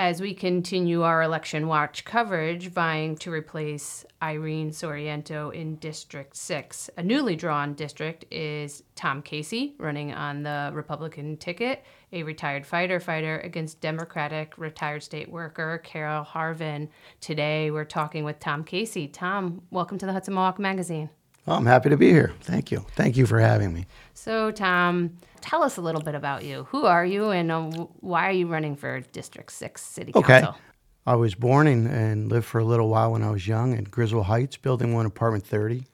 as we continue our election watch coverage, vying to replace Irene Soriento in District 6. A newly drawn district is Tom Casey, running on the Republican ticket, a retired fighter fighter against Democratic retired state worker Carol Harvin. Today, we're talking with Tom Casey. Tom, welcome to the Hudson Mohawk Magazine. Well, I'm happy to be here. Thank you. Thank you for having me. So, Tom, tell us a little bit about you. Who are you, and uh, why are you running for District Six City Okay. Council? I was born in, and lived for a little while when I was young in Griswold Heights, Building 1, Apartment 30.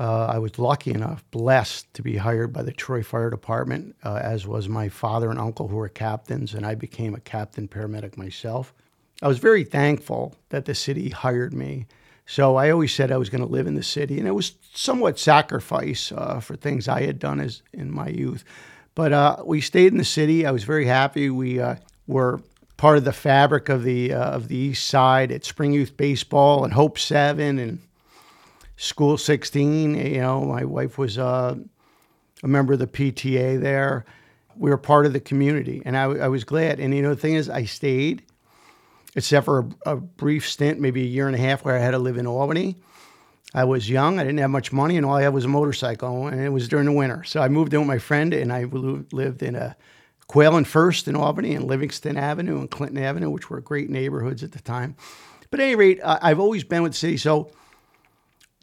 Uh, I was lucky enough, blessed to be hired by the Troy Fire Department, uh, as was my father and uncle, who were captains, and I became a captain paramedic myself. I was very thankful that the city hired me. So I always said I was going to live in the city, and it was somewhat sacrifice uh, for things I had done as in my youth. But uh, we stayed in the city. I was very happy. We uh, were part of the fabric of the uh, of the East Side at Spring Youth Baseball and Hope Seven and School 16. You know, my wife was uh, a member of the PTA there. We were part of the community, and I, I was glad. And you know, the thing is, I stayed, except for a, a brief stint, maybe a year and a half, where I had to live in Albany. I was young. I didn't have much money, and all I had was a motorcycle, and it was during the winter. So I moved in with my friend, and I lived in a Quail and First in Albany, and Livingston Avenue and Clinton Avenue, which were great neighborhoods at the time. But at any rate, I've always been with the city. So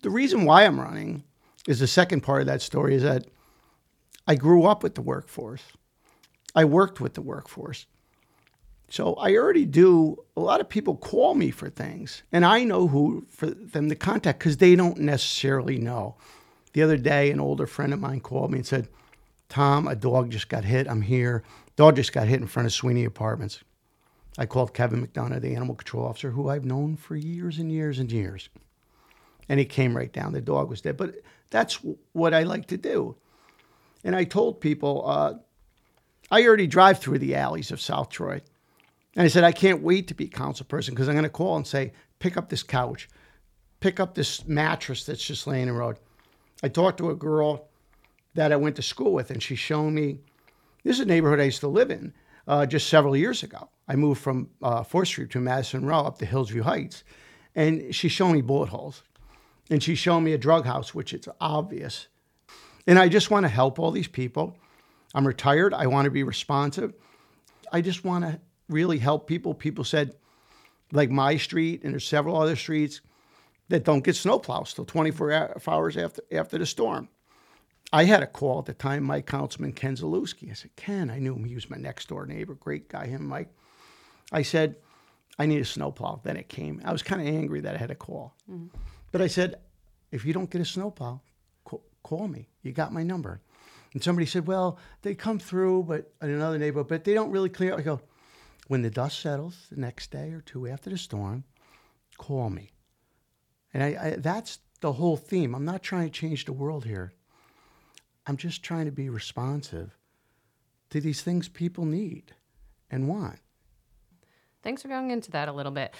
the reason why I'm running is the second part of that story is that I grew up with the workforce. I worked with the workforce. So I already do. A lot of people call me for things, and I know who for them to contact because they don't necessarily know. The other day, an older friend of mine called me and said, "Tom, a dog just got hit. I'm here. Dog just got hit in front of Sweeney Apartments." I called Kevin McDonough, the animal control officer, who I've known for years and years and years, and he came right down. The dog was dead, but that's what I like to do. And I told people, uh, I already drive through the alleys of South Troy. And I said, I can't wait to be council person because I'm going to call and say, pick up this couch, pick up this mattress that's just laying in the road. I talked to a girl that I went to school with, and she showed me this is a neighborhood I used to live in uh, just several years ago. I moved from uh, 4th Street to Madison Row up to Hillsview Heights, and she showed me bullet holes. And she showed me a drug house, which it's obvious. And I just want to help all these people. I'm retired. I want to be responsive. I just want to really help people. People said, like my street, and there's several other streets that don't get snowplows till 24 hours after after the storm. I had a call at the time, my Councilman Ken Zalewski. I said, Ken, I knew him. He was my next door neighbor, great guy, him, Mike. I said, I need a snowplow. Then it came. I was kind of angry that I had a call. Mm-hmm. But I said, if you don't get a snowplow, call, call me. You got my number. And somebody said, well, they come through, but in another neighborhood, but they don't really clear. I go, when the dust settles the next day or two after the storm, call me. And I, I, that's the whole theme. I'm not trying to change the world here. I'm just trying to be responsive to these things people need and want. Thanks for going into that a little bit.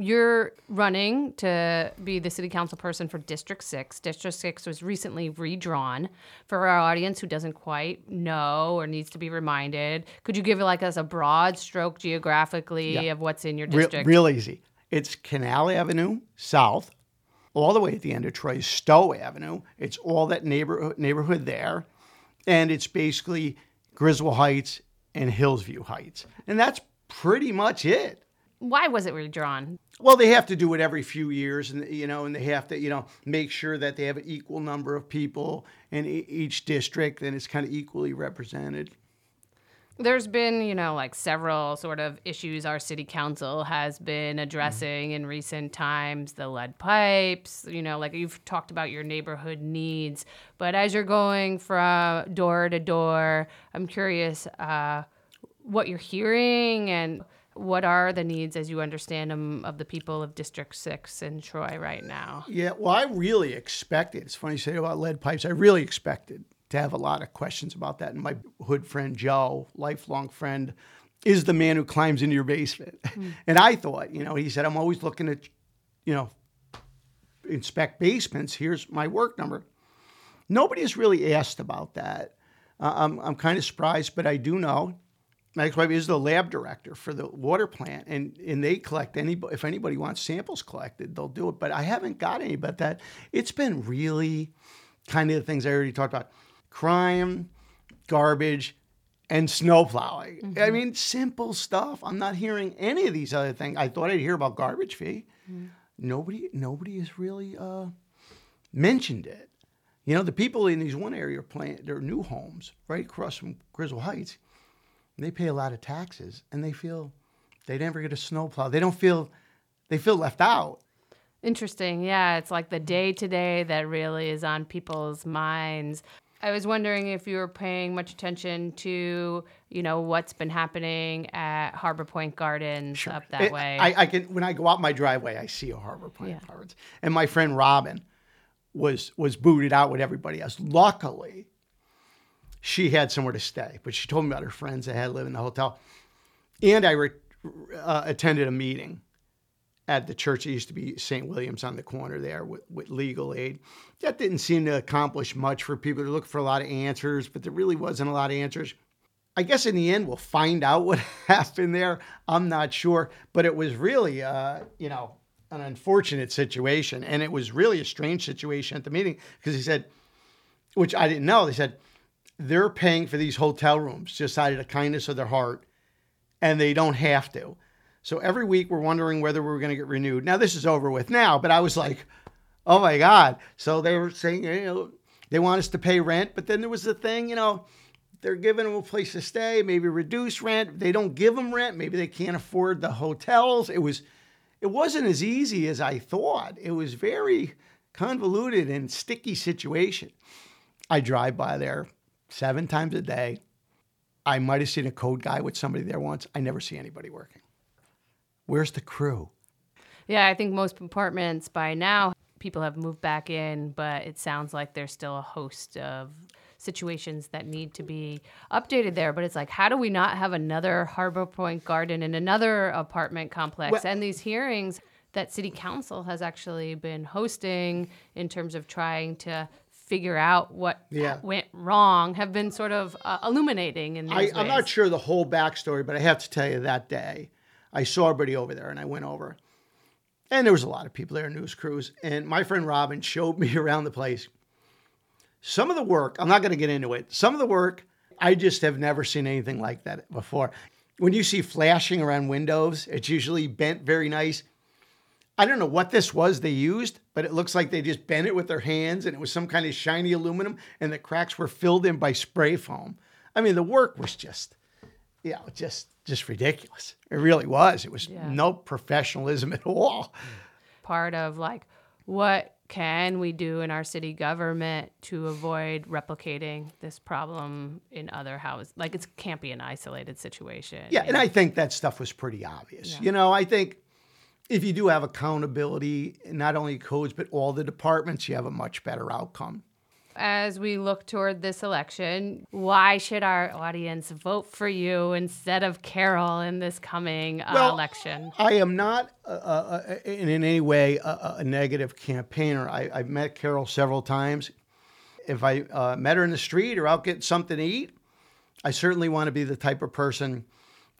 You're running to be the city council person for District 6. District 6 was recently redrawn. For our audience who doesn't quite know or needs to be reminded, could you give like us a broad stroke geographically Yeah. of what's in your Real, district? real easy. It's Canal Avenue South, all the way at the end of Troy, Stowe Avenue. It's all that neighborhood neighborhood there, and it's basically Griswold Heights and Hillsview Heights, and that's pretty much it. Why was it redrawn? Well, they have to do it every few years, and you know, and they have to, you know, make sure that they have an equal number of people in e- each district, and it's kind of equally represented. There's been, you know, like several sort of issues our city council has been Mm-hmm. addressing in recent times the lead pipes, you know, like you've talked about your neighborhood needs. But as you're going from door to door, I'm curious uh, what you're hearing and what are the needs as you understand them of the people of District 6 in Troy right now? Yeah, well, I really expected. It's funny you say about lead pipes. I really expected to have a lot of questions about that. And my hood friend Joe, lifelong friend, is the man who climbs into your basement. And I thought, you know, he said, I'm always looking to, you know, inspect basements. Here's my work number. Nobody has really asked about that. Uh, I'm, I'm kind of surprised, but I do know my ex-wife is the lab director for the water plant, and and they collect any if anybody wants samples collected, they'll do it. But I haven't got any. But that it's been really kind of the things I already talked about: crime, garbage, and snow plowing. Mm-hmm. I mean, simple stuff. I'm not hearing any of these other things. I thought I'd hear about garbage fee. Mm-hmm. Nobody, nobody has really uh, mentioned it. You know, the people in these one area are playing their new homes right across from Griswold Heights. They pay a lot of taxes, and they feel they never get a snowplow. They don't feel they feel left out. Interesting. Yeah, it's like the day to day that really is on people's minds. I was wondering if you were paying much attention to, you know, what's been happening at Harbor Point Gardens sure. up that it, way. I, I, can when I go out my driveway, I see a Harbor Point yeah. Gardens, and my friend Robin was was booted out with everybody else. Luckily, she had somewhere to stay, but she told me about her friends that had lived in the hotel, and I re, uh, attended a meeting at the church that used to be St. William's on the corner there with, with, legal aid. That didn't seem to accomplish much for people. to look for a lot of answers, but there really wasn't a lot of answers. I guess in the end, we'll find out what happened there. I'm not sure, but it was really, uh, you know, an unfortunate situation. And it was really a strange situation at the meeting because he said, which I didn't know, they said, they're paying for these hotel rooms just out of the kindness of their heart, and they don't have to. So every week we're wondering whether we're going to get renewed. Now this is over with now, but I was like, oh my God. So they were saying, you know, they want us to pay rent, but then there was the thing, you know, they're giving them a place to stay, maybe reduce rent. They don't give them rent. Maybe they can't afford the hotels. It was, it wasn't as easy as I thought. It was very convoluted and sticky situation. I drive by there seven times a day. I might have seen a code guy with somebody there once. I never see anybody working. Where's the crew? Yeah, I think most apartments by now people have moved back in, but it sounds like there's still a host of situations that need to be updated there. But it's like, how do we not have another Harbor Point Garden in another apartment complex? Well, and these hearings that City Council has actually been hosting in terms of trying to figure out what yeah. went wrong have been sort of uh, illuminating in I, I'm not sure the whole backstory, but I have to tell you that day I saw everybody over there and I went over. And there was a lot of people there, news crews. And my friend Robin showed me around the place. Some of the work, I'm not going to get into it. Some of the work, I just have never seen anything like that before. When you see flashing around windows, it's usually bent very nice. I don't know what this was they used, but it looks like they just bent it with their hands and it was some kind of shiny aluminum and the cracks were filled in by spray foam. I mean, the work was just, you know, just just ridiculous. It really was. It was yeah. no professionalism at all. Part of like what can we do in our city government to avoid replicating this problem in other houses? Like it can't be an isolated situation. Yeah, and I think that stuff was pretty obvious. Yeah. You know, I think if you do have accountability, not only codes but all the departments, you have a much better outcome as we look toward this election, why should our audience vote for you instead of Carol in this coming uh, well, election? I am not uh, uh, uh in, in, any way a, a negative campaigner. I, have met Carol several times. If I uh, met her in the street or out getting something to eat, I certainly want to be the type of person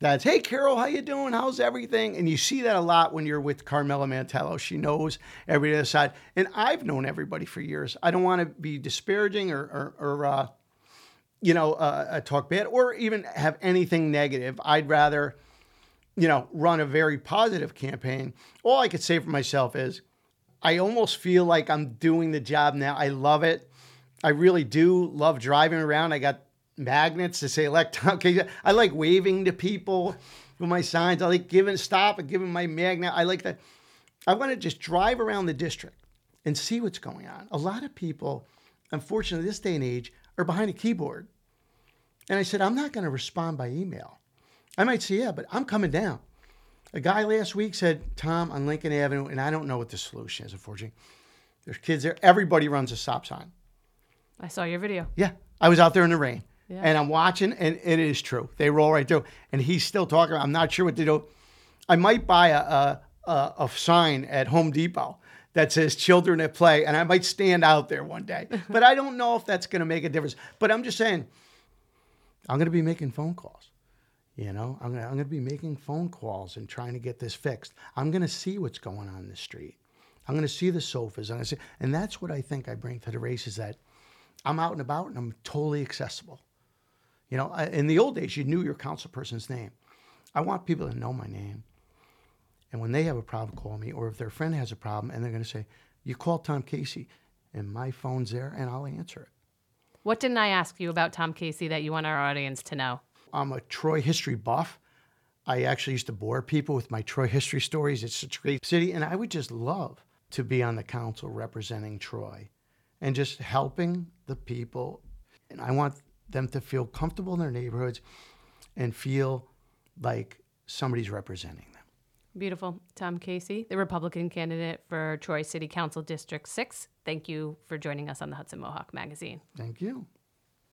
that's hey carol how you doing? How's everything? And you see that a lot when you're with Carmella Mantello. She knows everybody on the side. And i've known everybody for years. I don't want to be disparaging or, or, or uh, you know uh, uh, talk bad or even have anything negative. I'd rather you know run a very positive campaign. All i could say for myself is i almost feel like i'm doing the job now. I love it. I really do love driving around. I got magnets to say electron. Okay, I like waving to people with my signs. I like giving stop and giving my magnet. I like that. I want to just drive around the district and see what's going on. A lot of people, unfortunately, this day and age, are behind a keyboard. And I said, I'm not going to respond by email. I might say, yeah, but I'm coming down. A guy last week said, Tom, on Lincoln Avenue, and I don't know what the solution is, unfortunately. There's kids there. Everybody runs a stop sign. I saw your video. Yeah. I was out there in the rain. Yeah. And I'm watching, and it is true. They roll right through. And he's still talking. I'm not sure what to do. I might buy a, a, a, a sign at Home Depot that says children at play, and I might stand out there one day. but I don't know if that's going to make a difference. But I'm just saying, I'm going to be making phone calls. You know, I'm gonna, I'm gonna be making phone calls and trying to get this fixed. I'm gonna see what's going on in the street. I'm gonna see the sofas. I'm gonna see, and that's what I think I bring to the race is that I'm out and about and I'm totally accessible. You know, in the old days, you knew your council person's name. I want people to know my name. And when they have a problem, call me. Or if their friend has a problem and they're going to say, You call Tom Casey, and my phone's there, and I'll answer it. What didn't I ask you about Tom Casey that you want our audience to know? I'm a Troy history buff. I actually used to bore people with my Troy history stories. It's such a great city. And I would just love to be on the council representing Troy and just helping the people. And I want them to feel comfortable in their neighborhoods and feel like somebody's representing them. Beautiful. Tom Casey, the Republican candidate for Troy City Council District 6. Thank you for joining us on the Hudson Mohawk Magazine. Thank you.